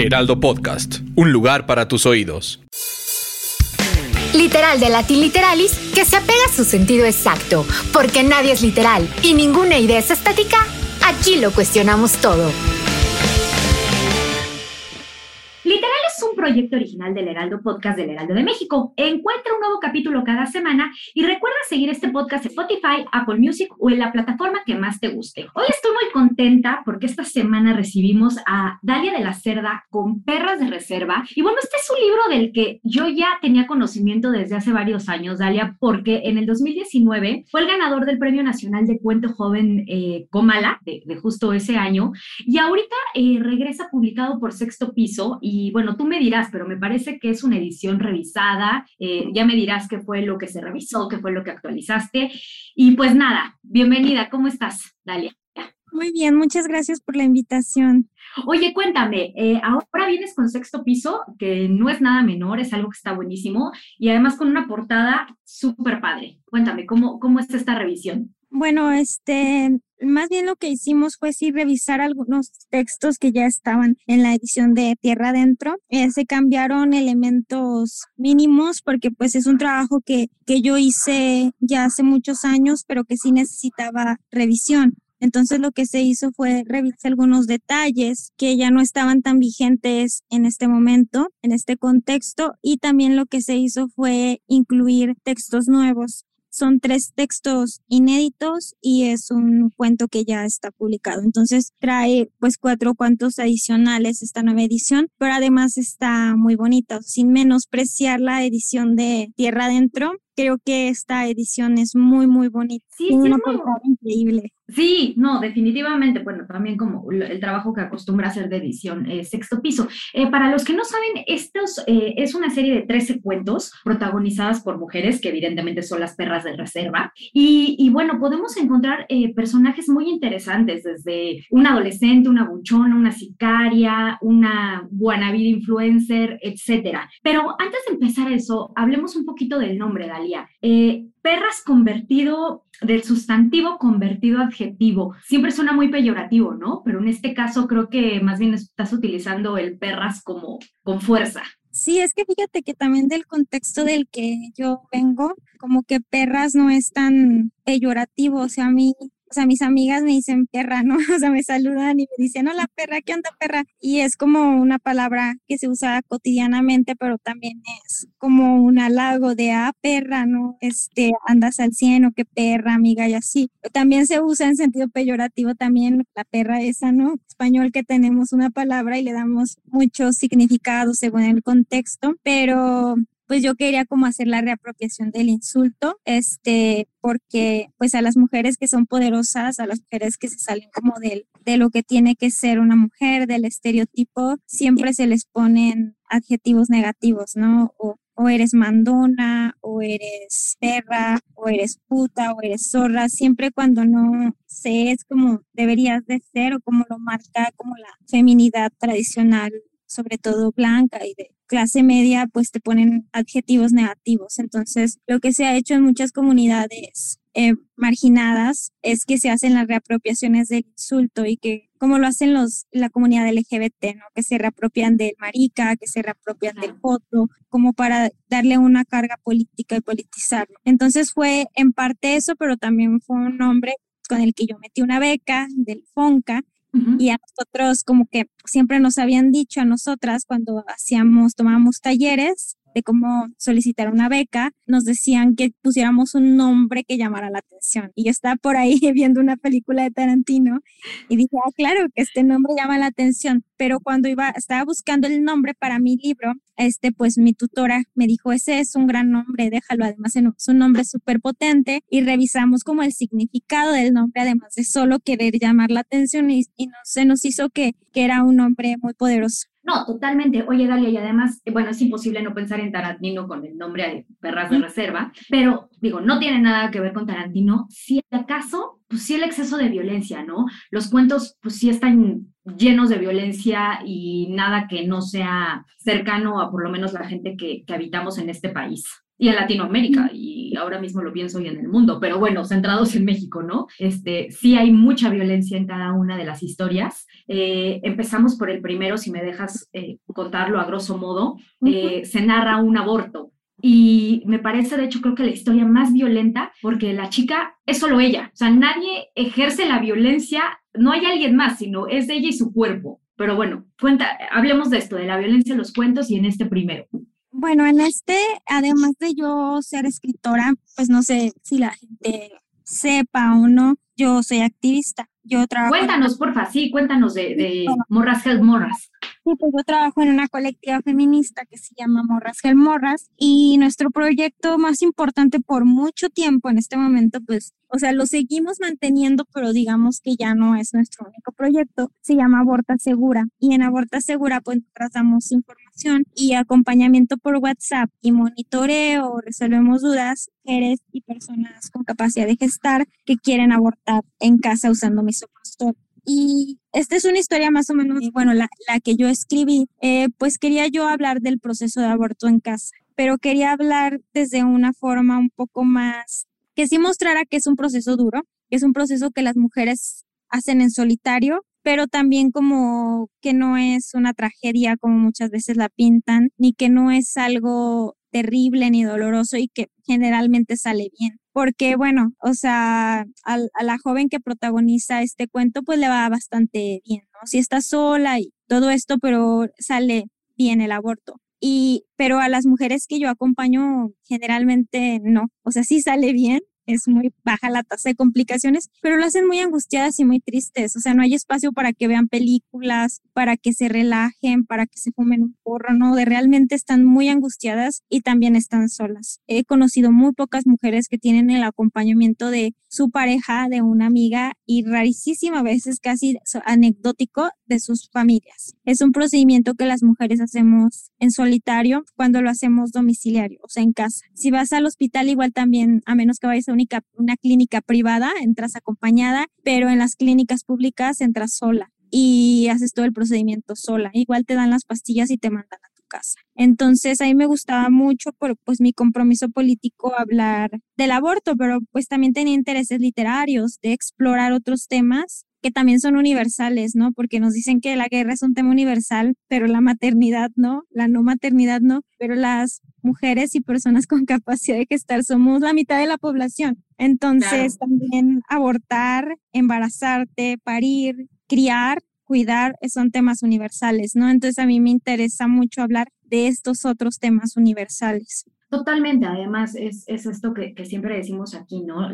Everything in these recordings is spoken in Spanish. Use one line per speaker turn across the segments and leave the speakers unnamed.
Heraldo Podcast, un lugar para tus oídos.
Literal de Latin Literalis, que se apega a su sentido exacto, porque nadie es literal y ninguna idea es estática, aquí lo cuestionamos todo.
Literal es un proyecto original del Heraldo Podcast del Heraldo de México. Encuentra un nuevo capítulo cada semana y recuerda seguir este podcast en Spotify, Apple Music o en la plataforma que más te guste. Hoy estoy muy contenta porque esta semana recibimos a Dalia de la Cerda con Perras de Reserva. Y bueno, este es un libro del que yo ya tenía conocimiento desde hace varios años, Dalia, porque en el 2019 fue el ganador del Premio Nacional de Cuento Joven eh, Comala, de, de, justo ese año, y ahorita eh, regresa publicado por Sexto Piso. Y bueno, tú me dirás, pero me parece que es una edición revisada. Eh, ya me dirás qué fue lo que se revisó, qué fue lo que actualizaste. Y pues nada, bienvenida. ¿Cómo estás, Dalia?
Muy bien, muchas gracias por la invitación.
Oye, cuéntame, eh, ahora vienes con sexto piso, que no es nada menor, es algo que está buenísimo, y además con una portada súper padre. Cuéntame, ¿cómo, ¿cómo es esta revisión?
Bueno, este, más bien lo que hicimos fue sí revisar algunos textos que ya estaban en la edición de Tierra Adentro. Eh, se cambiaron elementos mínimos porque pues es un trabajo que, que yo hice ya hace muchos años, pero que sí necesitaba revisión. Entonces lo que se hizo fue revisar algunos detalles que ya no estaban tan vigentes en este momento, en este contexto, y también lo que se hizo fue incluir textos nuevos. Son tres textos inéditos y es un cuento que ya está publicado. Entonces trae pues cuatro cuentos adicionales esta nueva edición, pero además está muy bonita, sin menospreciar la edición de Tierra Adentro. Creo que esta edición es muy, muy bonita.
Sí,
Tiene
sí,
una
es muy
increíble.
Sí, no, definitivamente, bueno, también como el trabajo que acostumbra hacer de edición eh, sexto piso. Eh, para los que no saben, estos eh, es una serie de 13 cuentos protagonizadas por mujeres, que evidentemente son las perras de reserva. Y, y bueno, podemos encontrar personajes muy interesantes, desde una adolescente, una buchona, una sicaria, una wannabe influencer, etcétera. Pero antes de empezar eso, hablemos un poquito del nombre, Dalia. perras convertido del sustantivo convertido adjetivo. Siempre suena muy peyorativo, ¿no? Pero en este caso creo que más bien estás utilizando el perras como con fuerza.
Sí, es que fíjate que también del contexto del que yo vengo, como que perras no es tan peyorativo, o sea, a mí o sea, mis amigas me dicen perra, ¿no? O sea, me saludan y me dicen, hola perra, ¿qué onda perra? Y es como una palabra que se usa cotidianamente, pero también es como un halago de, ah, perra, ¿no? Este, andas al cielo, qué perra, amiga, y así. También se usa en sentido peyorativo también la perra esa, ¿no? Español que tenemos una palabra y le damos muchos significados según el contexto, pero pues yo quería como hacer la reapropiación del insulto, este, porque pues a las mujeres que son poderosas, a las mujeres que se salen como del, de lo que tiene que ser una mujer, del estereotipo, siempre se les ponen adjetivos negativos, ¿no? O, o eres mandona, o eres perra, o eres puta, o eres zorra, siempre cuando no se es como deberías de ser o como lo marca como la feminidad tradicional, sobre todo blanca y de clase media, pues te ponen adjetivos negativos. Entonces, lo que se ha hecho en muchas comunidades eh, marginadas es que se hacen las reapropiaciones del insulto y que como lo hacen los la comunidad LGBT, ¿no? Que se reapropian del marica, que se reapropian del foto, como para darle una carga política y politizarlo. Entonces fue en parte eso, pero también fue un nombre con el que yo metí una beca del FONCA y a nosotros como que siempre nos habían dicho a nosotras cuando hacíamos, tomábamos talleres, de cómo solicitar una beca, nos decían que pusiéramos un nombre que llamara la atención. Y yo estaba por ahí viendo una película de Tarantino y dije, ah, claro, que este nombre llama la atención. Pero cuando iba, estaba buscando el nombre para mi libro, este, pues mi tutora me dijo, ese es un gran nombre, déjalo, además es un nombre súper potente y revisamos como el significado del nombre, además de solo querer llamar la atención y, se nos hizo que, que era un nombre muy poderoso.
No, totalmente. Oye, Dalia, y además, eh, bueno, es imposible no pensar en Tarantino con el nombre de Perras de Reserva, pero digo, no tiene nada que ver con Tarantino. Si acaso, pues sí el exceso de violencia, ¿no? Los cuentos, pues sí están llenos de violencia y nada que no sea cercano a por lo menos la gente que, que habitamos en este país y en Latinoamérica, y ahora mismo lo pienso y en el mundo, pero bueno, centrados en México, ¿no? Este, sí hay mucha violencia en cada una de las historias. Eh, empezamos por el primero, si me dejas eh, contarlo a grosso modo, eh, se narra un aborto. Y me parece, de hecho, creo que la historia más violenta, porque la chica es solo ella, o sea, nadie ejerce la violencia, no hay alguien más, sino es ella y su cuerpo. Pero bueno, cuenta, hablemos de esto, de la violencia en los cuentos y en este primero.
Bueno, en este, además de yo ser escritora, pues no sé si la gente sepa o no, yo soy activista. Yo trabajo
cuéntanos, porfa, sí, cuéntanos de, de Morras Morras.
Sí, pues yo trabajo en una colectiva feminista que se llama Morras Gel Morras y nuestro proyecto más importante por mucho tiempo en este momento, pues, o sea, lo seguimos manteniendo, pero digamos que ya no es nuestro único proyecto, se llama Aborta Segura y en Aborta Segura pues tratamos información y acompañamiento por WhatsApp y monitoreo, resolvemos dudas, mujeres y personas con capacidad de gestar que quieren abortar en casa usando misoprostol. Y esta es una historia más o menos, bueno, la, la que yo escribí, eh, pues quería yo hablar del proceso de aborto en casa, pero quería hablar desde una forma un poco más, que sí mostrara que es un proceso duro, que es un proceso que las mujeres hacen en solitario, pero también como que no es una tragedia como muchas veces la pintan, ni que no es algo terrible ni doloroso y que generalmente sale bien porque bueno, o sea, a, la joven que protagoniza este cuento pues le va bastante bien, ¿no? Si está sola y todo esto, pero sale bien el aborto. Y, pero a las mujeres que yo acompaño generalmente no, o sea, sí sale bien, es muy baja la tasa de complicaciones, pero lo hacen muy angustiadas y muy tristes. O sea, no hay espacio para que vean películas, para que se relajen, para que se fumen un porro, no, de realmente están muy angustiadas y también están solas. He conocido muy pocas mujeres que tienen el acompañamiento de su pareja, de una amiga y rarísimas veces casi anecdótico de sus familias. Es un procedimiento que las mujeres hacemos en solitario cuando lo hacemos domiciliario, o sea, en casa. Si vas al hospital, igual también, a menos que vayas a una clínica privada, entras acompañada, pero en las clínicas públicas entras sola y haces todo el procedimiento sola. Igual te dan las pastillas y te mandan a tu casa. Entonces, a mí me gustaba mucho por pues mi compromiso político hablar del aborto, pero pues también tenía intereses literarios de explorar otros temas que también son universales, ¿no? Porque nos dicen que la guerra es un tema universal, pero la maternidad no, la no maternidad no, pero las mujeres y personas con capacidad de gestar somos la mitad de la población. Entonces, también abortar, embarazarte, parir, criar, cuidar, son temas universales, ¿no? Entonces, a mí me interesa mucho hablar de estos otros temas universales.
Totalmente, además es, es esto que, que, siempre decimos aquí, ¿no?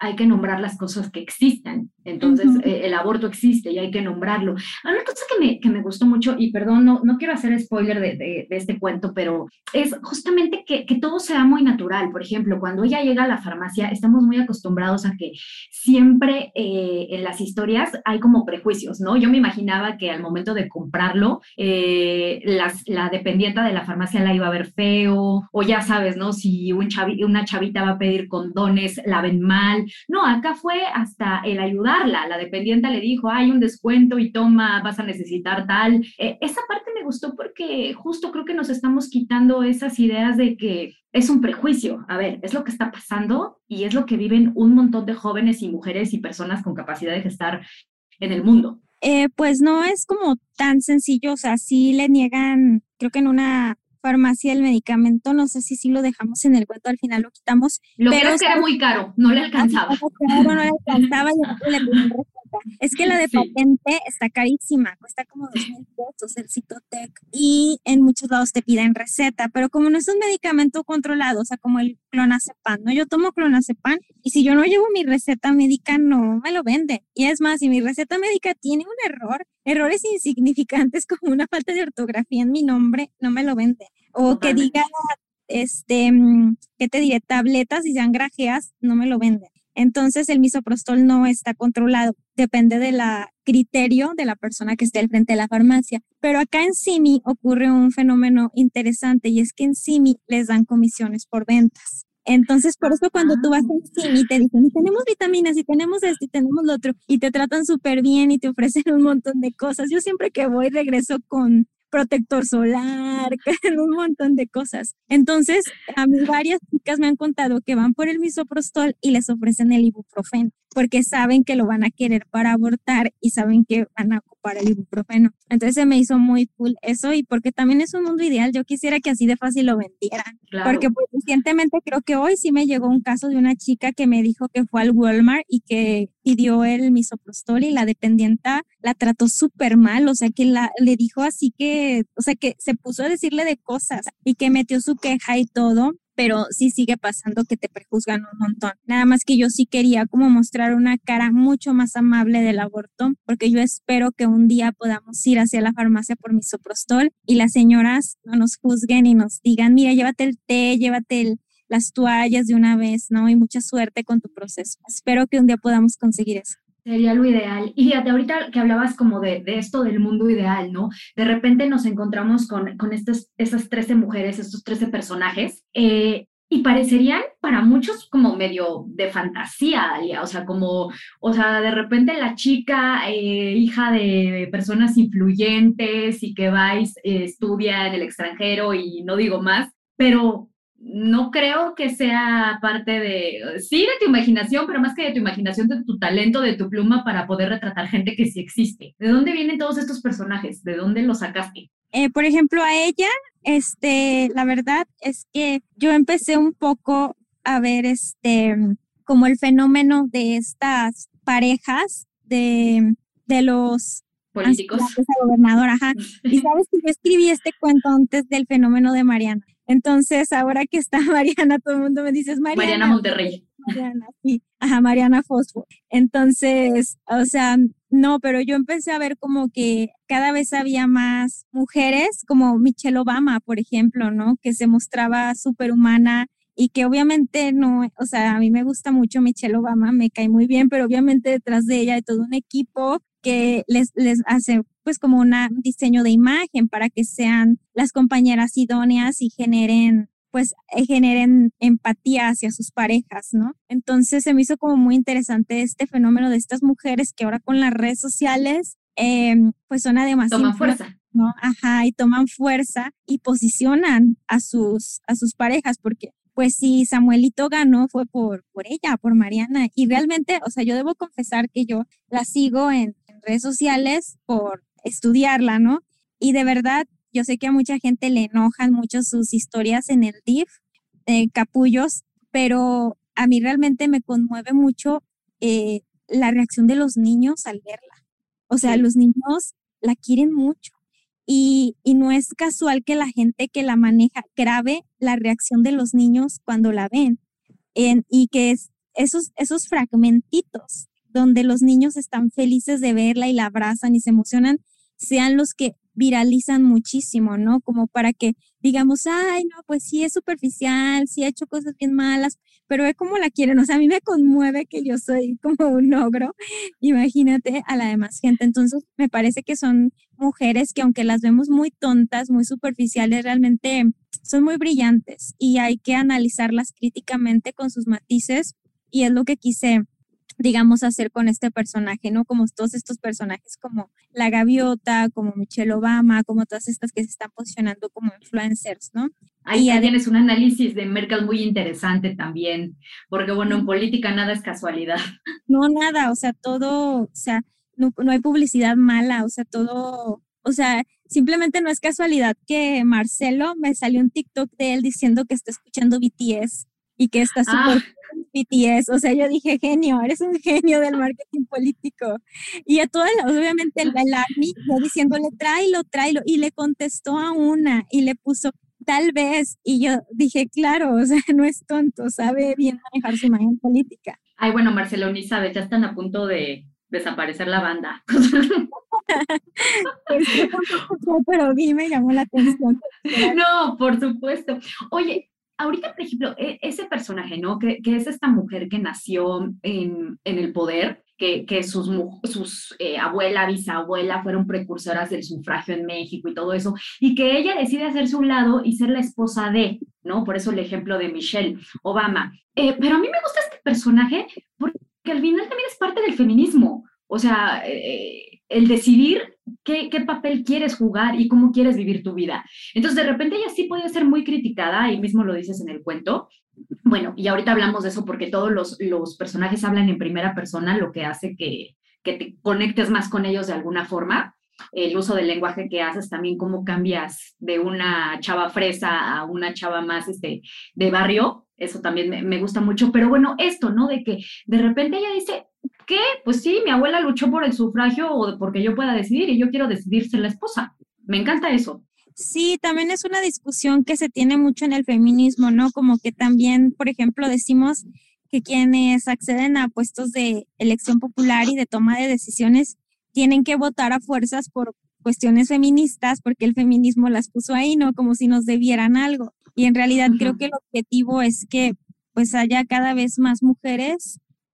hay que nombrar las cosas que existan, entonces eh, el aborto existe y hay que nombrarlo. Una cosa que me, que me gustó mucho, y perdón, no, no quiero hacer spoiler de, de, este cuento, pero es justamente que, que, todo sea muy natural. Por ejemplo, cuando ella llega a la farmacia, estamos muy acostumbrados a que siempre eh, en las historias hay como prejuicios, ¿no? Yo me imaginaba que al momento de comprarlo, eh, las, la dependienta de la farmacia la iba a ver feo, o ya sabes, ¿no? Si un una chavita va a pedir condones, la ven mal. No, acá fue hasta el ayudarla. La dependiente le dijo, hay un descuento y toma, vas a necesitar tal. Eh, esa parte me gustó porque justo creo que nos estamos quitando esas ideas de que es un prejuicio. A ver, es lo que está pasando y es lo que viven un montón de jóvenes y mujeres y personas con capacidad de gestar en el mundo.
Eh, pues no es como tan sencillo, o sea, sí le niegan, creo que en una farmacia el medicamento, no sé si sí lo dejamos en el cuento, al final lo quitamos.
Lo pero que era muy caro, no le alcanzaba.
no le alcanzaba le Es que la de patente está carísima, cuesta como dos mil pesos el Citotec y en muchos lados te piden receta, pero como no es un medicamento controlado, o sea, como el clonazepam, ¿no? Yo tomo clonazepam y si yo no llevo mi receta médica, no me lo vende. Y es más, si mi receta médica tiene un error, errores insignificantes como una falta de ortografía en mi nombre, no me lo vende. O que diga, este, mm, ¿qué te diré? Tabletas y sean grajeas, no me lo venden. Entonces el misoprostol no está controlado, depende del criterio de la persona que esté al frente de la farmacia. Pero acá en CIMI ocurre un fenómeno interesante y es que en CIMI les dan comisiones por ventas. Entonces, por eso cuando tú vas en CIMI te dicen, tenemos vitaminas y tenemos esto y tenemos lo otro, y te tratan súper bien y te ofrecen un montón de cosas. Yo siempre que voy regreso con protector solar, un montón de cosas. Entonces, a mí varias chicas me han contado que van por el misoprostol y les ofrecen el ibuprofeno porque saben que lo van a querer para abortar y saben que van a ocupar el ibuprofeno. Entonces se me hizo muy cool eso y porque también es un mundo ideal, yo quisiera que así de fácil lo vendieran. Porque pues, recientemente creo que hoy sí me llegó un caso de una chica que me dijo que fue al Walmart y que pidió el misoprostol y la dependienta la trató súper mal, o sea que la, le dijo así que, o sea que se puso a decirle de cosas y que metió su queja y todo pero sí sigue pasando que te prejuzgan un montón. Nada más que yo sí quería como mostrar una cara mucho más amable del aborto, porque yo espero que un día podamos ir hacia la farmacia por misoprostol y las señoras no nos juzguen y nos digan, mira, llévate el té, llévate las toallas de una vez, ¿no? Y mucha suerte con tu proceso. Espero que un día podamos conseguir eso.
Sería lo ideal. Y fíjate, ahorita que hablabas como de, esto del mundo ideal, ¿no? De repente nos encontramos con, con estas, esas 13 mujeres, estos 13 personajes, eh, y parecerían para muchos como medio de fantasía, o sea, como, o sea, de repente la chica, eh, hija de personas influyentes y que va y eh, estudia en el extranjero y no digo más, pero no creo que sea parte de, sí, de tu imaginación, pero más que de tu imaginación, de tu talento, de tu pluma para poder retratar gente que sí existe. ¿De dónde vienen todos estos personajes? ¿De dónde los sacaste?
Eh, por ejemplo, a ella, este, la verdad es que yo empecé un poco a ver este, como el fenómeno de estas parejas de, de los
políticos.
Gobernador, ajá. Y sabes que yo escribí este cuento antes del fenómeno de Mariana. Entonces, ahora que está Mariana, todo el mundo me dice, Mariana.
Mariana Monterrey.
Mariana, sí, ajá, Mariana Fosfo. Entonces, o sea, no, pero yo empecé a ver como que cada vez había más mujeres, como Michelle Obama, por ejemplo, ¿no? Que se mostraba súper humana y que obviamente no, o sea, a mí me gusta mucho Michelle Obama, me cae muy bien, pero obviamente detrás de ella hay todo un equipo que les, les hace pues como un diseño de imagen para que sean las compañeras idóneas y generen pues eh, generen empatía hacia sus parejas, ¿no? Entonces se me hizo como muy interesante este fenómeno de estas mujeres que ahora con las redes sociales em, pues son además...
Toman fuerza.
¿no? Ajá, y toman fuerza y posicionan a sus, a sus parejas, porque pues si Samuelito ganó fue por, por ella, por Mariana. Y realmente, o sea, yo debo confesar que yo la sigo en redes sociales por estudiarla, ¿no? Y de verdad, yo sé que a mucha gente le enojan mucho sus historias en el DIF, de capullos, pero a mí realmente me conmueve mucho eh, la reacción de los niños al verla. O sea, los niños la quieren mucho. Y, y, no es casual que la gente que la maneja grabe la reacción de los niños cuando la ven. En, y que es, esos, esos fragmentitos donde los niños están felices de verla y la abrazan y se emocionan, sean los que viralizan muchísimo, ¿no? Como para que digamos, ay, no, pues sí es superficial, sí ha hecho cosas bien malas, pero ve cómo la quieren. O sea, a mí me conmueve que yo soy como un ogro, imagínate a la demás gente. Entonces, me parece que son mujeres que aunque las vemos muy tontas, muy superficiales, realmente son muy brillantes y hay que analizarlas críticamente con sus matices y es lo que quise digamos, hacer con este personaje, ¿no? Como todos estos personajes como la gaviota, como Michelle Obama, como todas estas que se están posicionando como influencers, ¿no?
Ahí ya tienes un análisis de Merkel muy interesante también, porque bueno, en política nada es casualidad.
No, nada, o sea, todo, o sea, no, no hay publicidad mala, o sea, todo, o sea, simplemente no es casualidad que Marcelo me salió un TikTok de él diciendo que está escuchando BTS y que está
Ah.
súper BTS. O sea, yo dije, genio, eres un genio del marketing político. Y a todas, obviamente, el, el ARMY, yo diciéndole, tráelo, tráelo. Y le contestó a una y le puso, tal vez. Y yo dije, claro, o sea, no es tonto, sabe bien manejar su imagen política.
Ay, bueno, Marcelo, ni sabes, ya están a punto de desaparecer la banda.
Pues, pero vi, me llamó la atención.
No, por supuesto. Oye, ahorita, por ejemplo, e- ese personaje, ¿no? Que, que es esta mujer que nació en, en el poder, que, que sus, sus eh, abuela, bisabuela fueron precursoras del sufragio en México y todo eso, y que ella decide hacerse un lado y ser la esposa de, ¿no? Por eso el ejemplo de Michelle Obama. Eh, pero a mí me gusta este personaje porque al final también es parte del feminismo. O sea, eh, el decidir qué, papel quieres jugar y cómo quieres vivir tu vida. Entonces, de repente ella sí puede ser muy criticada, ahí mismo lo dices en el cuento. Bueno, y ahorita hablamos de eso porque todos los, los personajes hablan en primera persona, lo que hace que, que te conectes más con ellos de alguna forma. El uso del lenguaje que haces también, cómo cambias de una chava fresa a una chava más este, de barrio, eso también me, me gusta mucho. Pero bueno, esto, ¿no? De que de repente ella dice, ¿qué? Pues sí, mi abuela luchó por el sufragio o porque yo pueda decidir y yo quiero decidir ser la esposa. Me encanta eso.
Sí, también es una discusión que se tiene mucho en el feminismo, ¿no? Como que también, por ejemplo, decimos que quienes acceden a puestos de elección popular y de toma de decisiones tienen que votar a fuerzas por cuestiones feministas porque el feminismo las puso ahí, ¿no? Como si nos debieran algo. Y en realidad creo que el objetivo es que pues haya cada vez más mujeres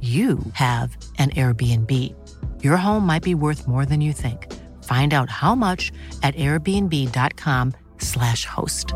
you have an Airbnb. Your home might be worth more than you think. Find out how much at airbnb.com/slash host.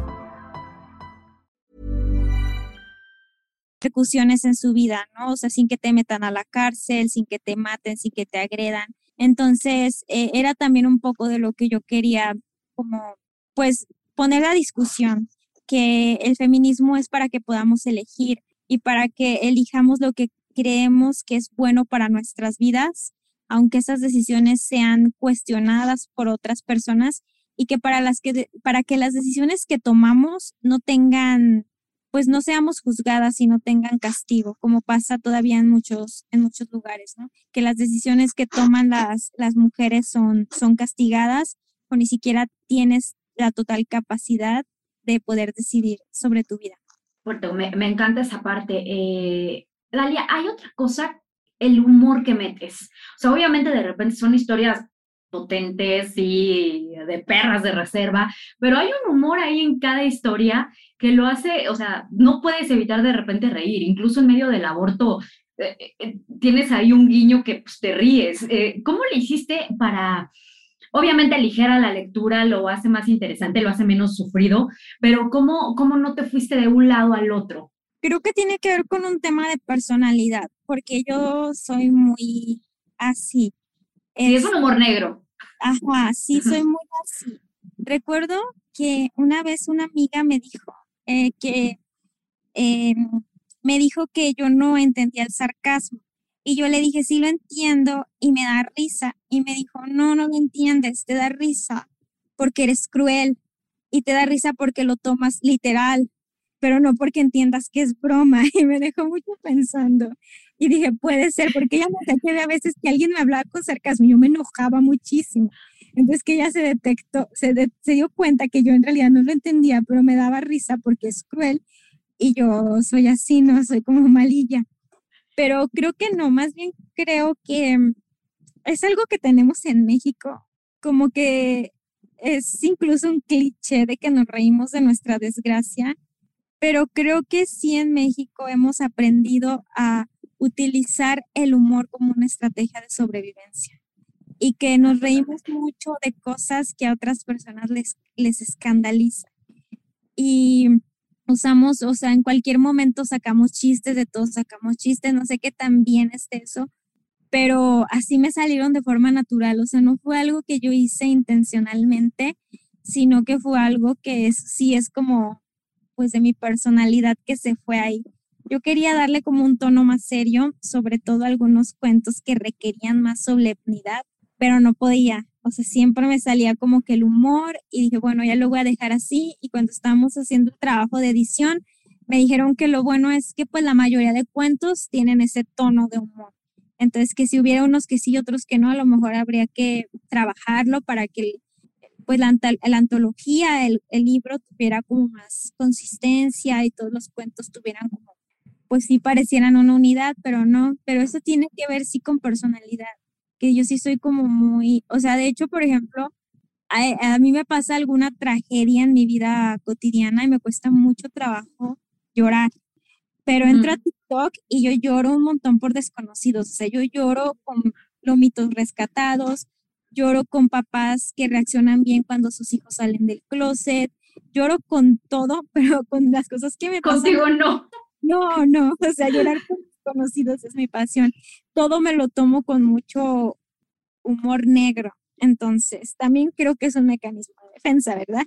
repercusiones en su vida, ¿no? O sea, sin que te metan a la cárcel, sin que te maten, sin que te agredan. Entonces, eh, era también un poco de lo que yo quería como, pues, poner la discusión, que el feminismo es para que podamos elegir y para que elijamos lo que creemos que es bueno para nuestras vidas, aunque esas decisiones sean cuestionadas por otras personas y que para las que para que las decisiones que tomamos no tengan pues no seamos juzgadas y no tengan castigo, como pasa todavía en muchos, en muchos lugares, ¿no? Que las decisiones que toman las, las mujeres son, son castigadas o ni siquiera tienes la total capacidad de poder decidir sobre tu vida.
Me, me encanta esa parte. Eh, Dalia, hay otra cosa, el humor que metes. O sea, obviamente de repente son historias potentes y de perras de reserva, pero hay un humor ahí en cada historia que lo hace, o sea, no puedes evitar de repente reír, incluso en medio del aborto. eh, eh, tienes ahí un guiño que pues, te ríes. Eh, ¿Cómo le hiciste para, obviamente ligera la lectura, lo hace más interesante, lo hace menos sufrido, pero ¿cómo, cómo no te fuiste de un lado al otro?
Creo que tiene que ver con un tema de personalidad, porque yo soy muy así.
Sí, es un humor negro.
Ajá, sí, soy muy así. Recuerdo que una vez una amiga me dijo eh, que eh, me dijo que yo no entendía el sarcasmo. Y yo le dije, sí lo entiendo y me da risa. Y me dijo, no, no lo entiendes, te da risa porque eres cruel y te da risa porque lo tomas literal, pero no porque entiendas que es broma. Y me dejó mucho pensando. Y dije, puede ser, porque ella me que había veces que alguien me hablaba con sarcasmo y yo me enojaba muchísimo. Entonces que ella se detectó, se, se dio cuenta que yo en realidad no lo entendía, pero me daba risa porque es cruel y yo soy así, no soy como malilla. Pero creo que no, más bien creo que es algo que tenemos en México, como que es incluso un cliché de que nos reímos de nuestra desgracia, pero creo que sí en México hemos aprendido a utilizar el humor como una estrategia de sobrevivencia y que nos reímos mucho de cosas que a otras personas les, les escandalizan. Y usamos, o sea, en cualquier momento sacamos chistes de todos, sacamos chistes, no sé qué tan bien es eso, pero así me salieron de forma natural, o sea, no fue algo que yo hice intencionalmente, sino que fue algo que es, sí es como, pues de mi personalidad que se fue ahí. Yo quería darle como un tono más serio, sobre todo algunos cuentos que requerían más solemnidad, pero no podía. O sea, siempre me salía como que el humor y dije, bueno, ya lo voy a dejar así. Y cuando estábamos haciendo el trabajo de edición, me dijeron que lo bueno es que pues la mayoría de cuentos tienen ese tono de humor. Entonces, que si hubiera unos que sí y otros que no, a lo mejor habría que trabajarlo para que pues la, la antología, el, el libro tuviera como más consistencia y todos los cuentos tuvieran como pues sí parecieran una unidad, pero no, pero eso tiene que ver sí con personalidad, que yo sí soy como muy, o sea, de hecho, por ejemplo, a, mí me pasa alguna tragedia en mi vida cotidiana y me cuesta mucho trabajo llorar, pero entro a TikTok y yo lloro un montón por desconocidos, o sea, yo lloro con lomitos rescatados, lloro con papás que reaccionan bien cuando sus hijos salen del closet, lloro con todo, pero con las cosas que me
pasan. Contigo no.
No, no, o sea, llorar con conocidos es mi pasión. Todo me lo tomo con mucho humor negro. Entonces, también creo que es un mecanismo de defensa, ¿verdad?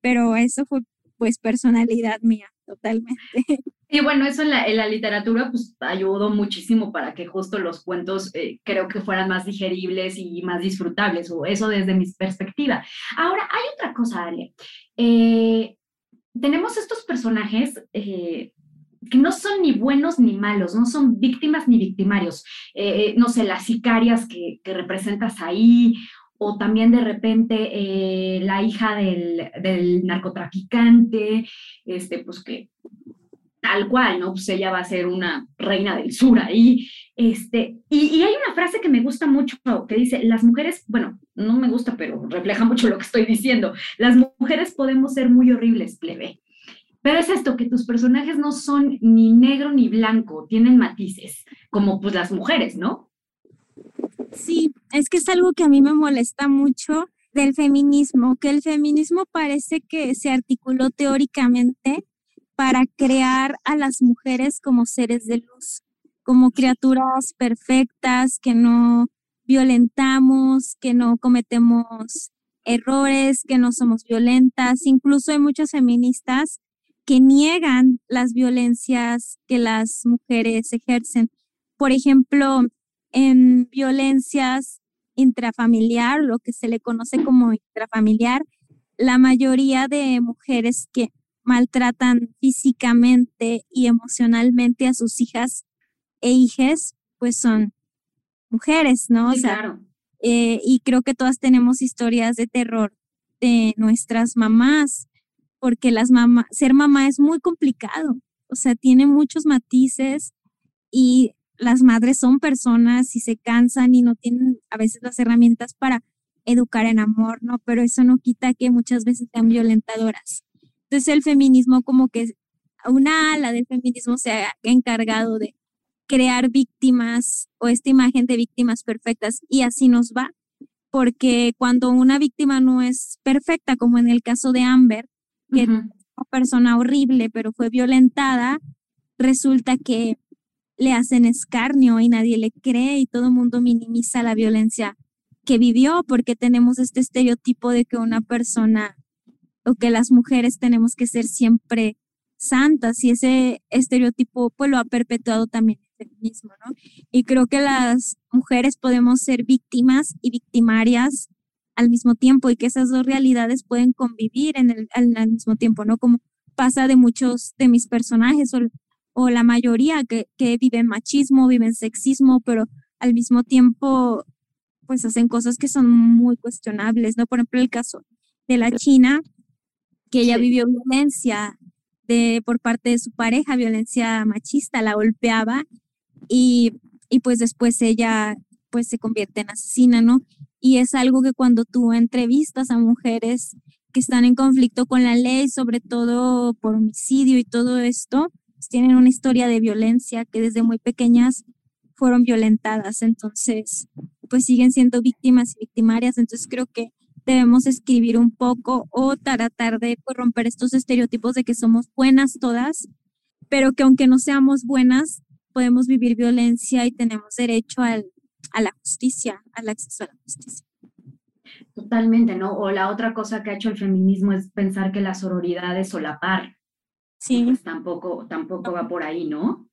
Pero eso fue pues personalidad mía, totalmente.
Y bueno, eso en la, literatura pues ayudó muchísimo para que justo los cuentos eh, creo que fueran más digeribles y más disfrutables, o eso desde mi perspectiva. Ahora, hay otra cosa, Ale. Eh, tenemos estos personajes eh, que no son ni buenos ni malos, no son víctimas ni victimarios. No sé, las sicarias que, representas ahí, o también de repente eh, la hija del, narcotraficante, este, pues que tal cual, ¿no? Pues ella va a ser una reina del sur ahí. Este, y, y, hay una frase que me gusta mucho que dice, las mujeres, bueno, no me gusta, pero refleja mucho lo que estoy diciendo, las mujeres podemos ser muy horribles, plebe, pero es esto, que tus personajes no son ni negro ni blanco, tienen matices, como pues las mujeres, ¿no?
Sí, es que es algo que a mí me molesta mucho del feminismo, que el feminismo parece que se articuló teóricamente para crear a las mujeres como seres de luz, como criaturas perfectas, que no violentamos, que no cometemos errores, que no somos violentas. Incluso hay muchas feministas que niegan las violencias que las mujeres ejercen. Por ejemplo, en violencias intrafamiliar, lo que se le conoce como intrafamiliar, la mayoría de mujeres que maltratan físicamente y emocionalmente a sus hijas e hijes, pues son mujeres, ¿no?
claro.
Eh, y creo que todas tenemos historias de terror de nuestras mamás porque las mamá, ser mamá es muy complicado, o sea, tiene muchos matices y las madres son personas y se cansan y no tienen a veces las herramientas para educar en amor, ¿no? Pero eso no quita que muchas veces sean violentadoras. Entonces el feminismo como que una ala del feminismo se ha encargado de crear víctimas o esta imagen de víctimas perfectas y así nos va, porque cuando una víctima no es perfecta, como en el caso de Amber, que es una persona horrible, pero fue violentada, resulta que le hacen escarnio y nadie le cree y todo el mundo minimiza la violencia que vivió porque tenemos este estereotipo de que una persona o que las mujeres tenemos que ser siempre santas y ese estereotipo pues lo ha perpetuado también el feminismo, ¿no? Y creo que las mujeres podemos ser víctimas y victimarias al mismo tiempo y que esas dos realidades pueden convivir en el, al, mismo tiempo, ¿no? Como pasa de muchos de mis personajes o la mayoría que, que viven machismo, viven sexismo, pero al mismo tiempo pues hacen cosas que son muy cuestionables, ¿no? Por ejemplo, el caso de la China, que ella vivió violencia de, por parte de su pareja, violencia machista, la golpeaba y, y pues después ella pues se convierte en asesina, ¿no? Y es algo que cuando tú entrevistas a mujeres que están en conflicto con la ley, sobre todo por homicidio y todo esto, tienen una historia de violencia que desde muy pequeñas fueron violentadas, entonces pues siguen siendo víctimas y victimarias, entonces creo que debemos escribir un poco o tratar de pues, romper estos estereotipos de que somos buenas todas, pero que aunque no seamos buenas, podemos vivir violencia y tenemos derecho al, a la justicia, al acceso a la justicia.
Totalmente, ¿no? O la otra cosa que ha hecho el feminismo es pensar que la sororidad es solapar.
Sí.
Pues tampoco, tampoco va por ahí, ¿no?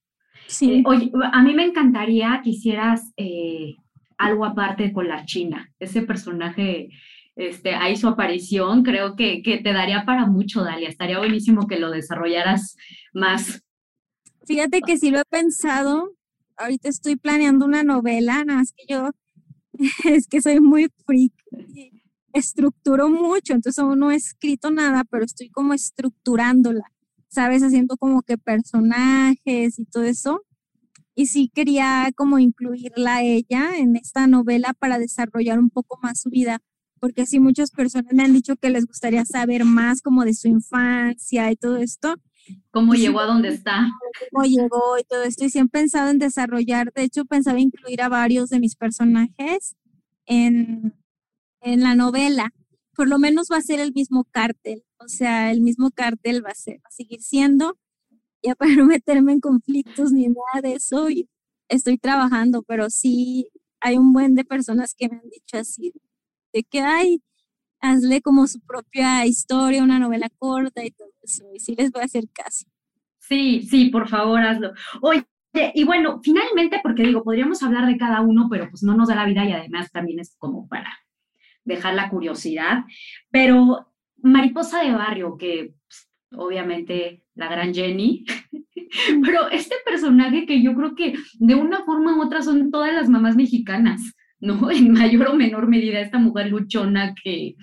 Sí.
Eh, oye, a mí me encantaría que hicieras eh, algo aparte con la China. Ese personaje este, ahí su aparición, creo que, que te daría para mucho, Dalia. Estaría buenísimo que lo desarrollaras más.
Fíjate que sí lo he pensado. Ahorita estoy planeando una novela, nada más que yo es que soy muy freak. Estructuro mucho, entonces aún no he escrito nada, pero estoy como estructurándola, ¿sabes? Haciendo como que personajes y todo eso. Y sí quería como incluirla a ella en esta novela para desarrollar un poco más su vida, porque así muchas personas me han dicho que les gustaría saber más como de su infancia y todo esto.
¿Cómo llegó a donde está?
Cómo llegó y todo esto. Y siempre he pensado en desarrollar, de hecho pensaba incluir a varios de mis personajes en, en la novela. Por lo menos va a ser el mismo cártel, o sea, el mismo cártel va a, ser, va a seguir siendo, ya para no meterme en conflictos ni nada de eso, y estoy trabajando, pero sí hay un buen de personas que me han dicho así, de que hay, hazle como su propia historia, una novela corta y todo eso. Y sí les voy a hacer caso.
Sí, sí, por favor, hazlo. Oye, y bueno, finalmente, porque digo, podríamos hablar de cada uno, pero pues no nos da la vida y además también es como para dejar la curiosidad. Pero Mariposa de Barrio, que pues, obviamente la gran Jenny, pero este personaje que yo creo que de una forma u otra son todas las mamás mexicanas. ¿no? En mayor o menor medida, esta mujer luchona que,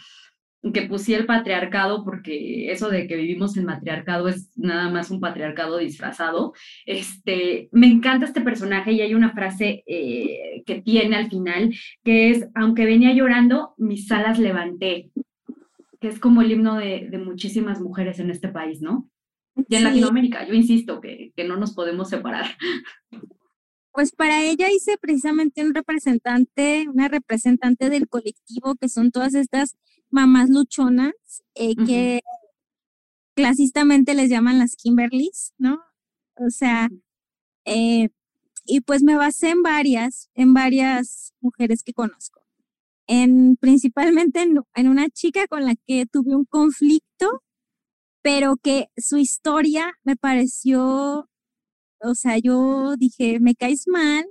que pusía el patriarcado, porque eso de que vivimos en matriarcado es nada más un patriarcado disfrazado. Este, me encanta este personaje y hay una frase eh, que tiene al final, que es, aunque venía llorando, mis alas levanté, que es como el himno de, de muchísimas mujeres en este país, ¿no? Y en Latinoamérica, yo insisto que, que no nos podemos separar.
Pues para ella hice precisamente un representante, una representante del colectivo, que son todas estas mamás luchonas, eh, que clasistamente les llaman las Kimberlys, ¿no? O sea, eh, y pues me basé en varias, en varias mujeres que conozco. En, principalmente en, en una chica con la que tuve un conflicto, pero que su historia me pareció o sea, yo dije, me caes mal,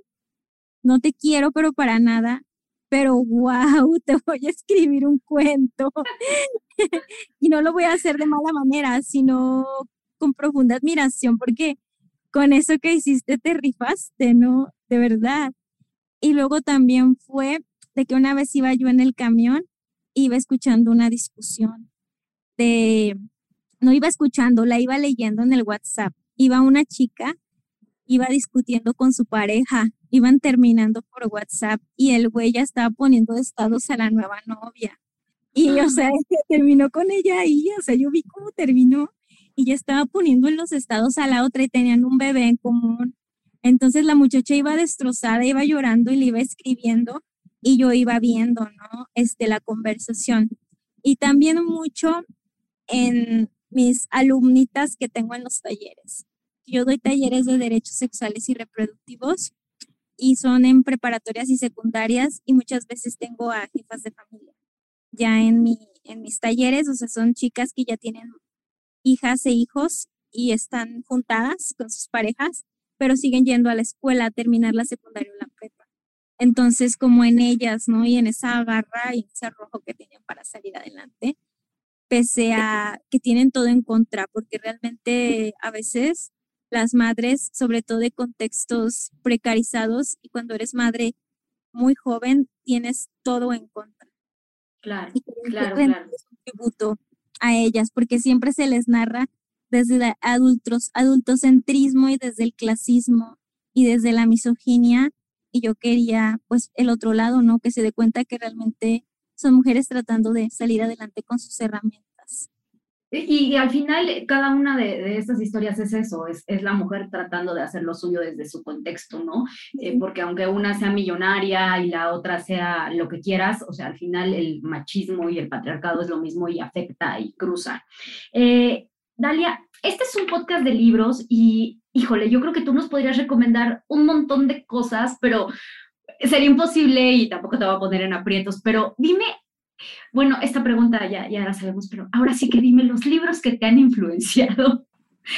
no te quiero, pero para nada, pero wow, te voy a escribir un cuento. y no lo voy a hacer de mala manera, sino con profunda admiración, porque con eso que hiciste te rifaste, ¿no? De verdad. Y luego también fue de que una vez iba yo en el camión, iba escuchando una discusión de, no iba escuchando, la iba leyendo en el WhatsApp. Iba una chica iba discutiendo con su pareja, iban terminando por WhatsApp y el güey ya estaba poniendo estados a la nueva novia. Y, o sea, terminó con ella ahí, o sea, yo vi cómo terminó y ya estaba poniendo en los estados a la otra y tenían un bebé en común. Entonces la muchacha iba destrozada, iba llorando y le iba escribiendo y yo iba viendo, ¿no? Este, la conversación. Y también mucho en mis alumnitas que tengo en los talleres. Yo doy talleres de derechos sexuales y reproductivos y son en preparatorias y secundarias y muchas veces tengo a jefas de familia ya en, mi, en mis talleres, o sea, son chicas que ya tienen hijas e hijos y están juntadas con sus parejas, pero siguen yendo a la escuela a terminar la secundaria o la prepa. Entonces, como en ellas, ¿no? Y en esa garra y ese arrojo que tienen para salir adelante, pese a que tienen todo en contra, porque realmente a veces las madres, sobre todo de contextos precarizados, y cuando eres madre muy joven, tienes todo en contra.
Claro,
Y
claro, claro.
un tributo a ellas, porque siempre se les narra desde el adultos, adultocentrismo y desde el clasismo y desde la misoginia. Y yo quería, pues, el otro lado, ¿no? Que se dé cuenta que realmente son mujeres tratando de salir adelante con sus herramientas.
Y, y al final, cada una de, de estas historias es eso, es, es, la mujer tratando de hacer lo suyo desde su contexto, ¿no? Eh, porque aunque una sea millonaria y la otra sea lo que quieras, o sea, al final el machismo y el patriarcado es lo mismo y afecta y cruza. Eh, Dalia, este es un podcast de libros y, híjole, yo creo que tú nos podrías recomendar un montón de cosas, pero sería imposible y tampoco te voy a poner en aprietos, pero dime bueno, esta pregunta ya, ya la sabemos, pero ahora sí que dime los libros que te han influenciado.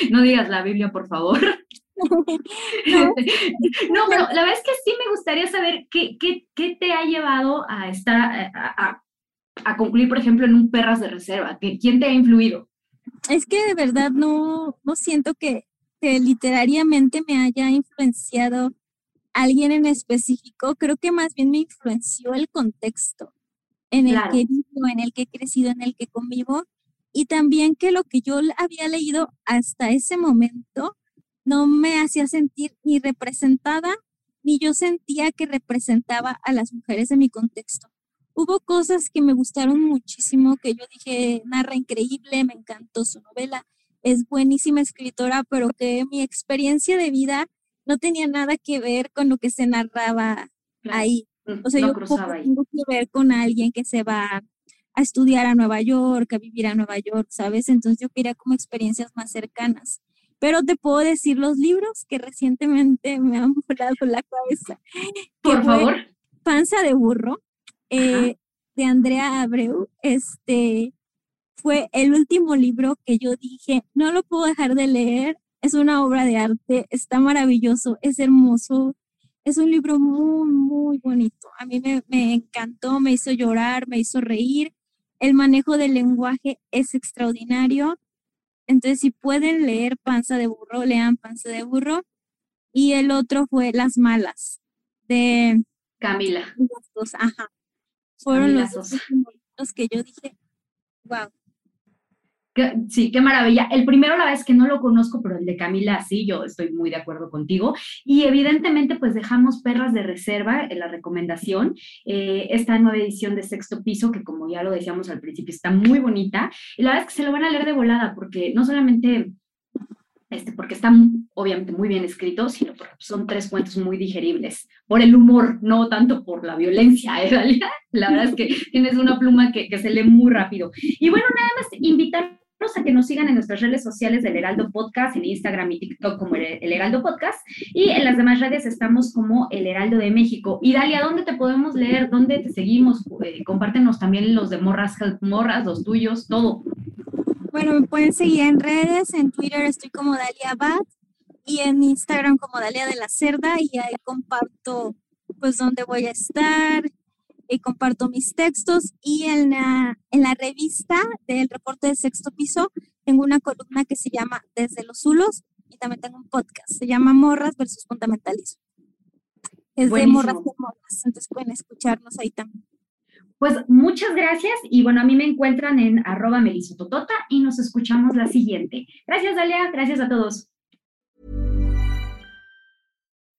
No digas la Biblia, por favor. No, no pero la verdad es que sí me gustaría saber qué, qué, qué te ha llevado a estar, a, a, a, concluir, por ejemplo, en un Perras de Reserva. ¿Quién te ha influido?
Es que de verdad no, no siento que, que literariamente me haya influenciado alguien en específico. Creo que más bien me influenció el contexto en el claro. que vivo, en el que he crecido, en el que convivo, y también que lo que yo había leído hasta ese momento no me hacía sentir ni representada, ni yo sentía que representaba a las mujeres de mi contexto. Hubo cosas que me gustaron muchísimo, que yo dije, narra increíble, me encantó su novela, es buenísima escritora, pero que mi experiencia de vida no tenía nada que ver con lo que se narraba claro. ahí. O sea,
no
yo poco tengo que ver con alguien que se va a estudiar a Nueva York, a vivir a Nueva York, ¿sabes? Entonces yo quería como experiencias más cercanas. Pero te puedo decir los libros que recientemente me han volado la cabeza.
Por favor.
Panza de burro, eh, de Andrea Abreu. Este fue el último libro que yo dije, no lo puedo dejar de leer. Es una obra de arte, está maravilloso, es hermoso, es un libro muy, muy bonito. A mí me, me, encantó, me hizo llorar, me hizo reír. El manejo del lenguaje es extraordinario. Entonces, si pueden leer Panza de Burro, lean Panza de Burro. Y el otro fue Las Malas, de
Camila.
Los dos, ajá. Fueron Camila los dos que yo dije, wow.
Sí, qué maravilla. El primero, la es que no lo conozco, pero el de Camila sí, yo estoy muy de acuerdo contigo. Y evidentemente, pues dejamos Perras de Reserva en la recomendación. Eh, esta nueva edición de Sexto Piso, que como ya lo decíamos al principio, está muy bonita. Y la verdad es que se lo van a leer de volada, porque no solamente, este, porque está obviamente muy bien escrito, sino porque son tres cuentos muy digeribles. Por el humor, no tanto por la violencia, ¿eh, Dalia? La verdad es que tienes una pluma que, que se lee muy rápido. Y bueno, nada más invitar a que nos sigan en nuestras redes sociales del Heraldo Podcast, en Instagram y TikTok como el, Heraldo Podcast, y en las demás redes estamos como el Heraldo de México. Y Dalia, ¿dónde te podemos leer? ¿Dónde te seguimos? Eh, compártenos también los de Morras Help Morras, los tuyos, todo.
Bueno, me pueden seguir en redes, en Twitter estoy como Dalia Bat y en Instagram como Dalia de la Cerda y ahí comparto pues dónde voy a estar, y comparto mis textos y en la, en la revista del reporte de sexto piso tengo una columna que se llama Desde los Zulos y también tengo un podcast, se llama Morras versus Fundamentalismo. Es Buenísimo. de Morras y Morras, entonces pueden escucharnos ahí también.
Pues muchas gracias y bueno, a mí me encuentran en arroba melisototota y nos escuchamos la siguiente. Gracias Dalia, gracias a todos.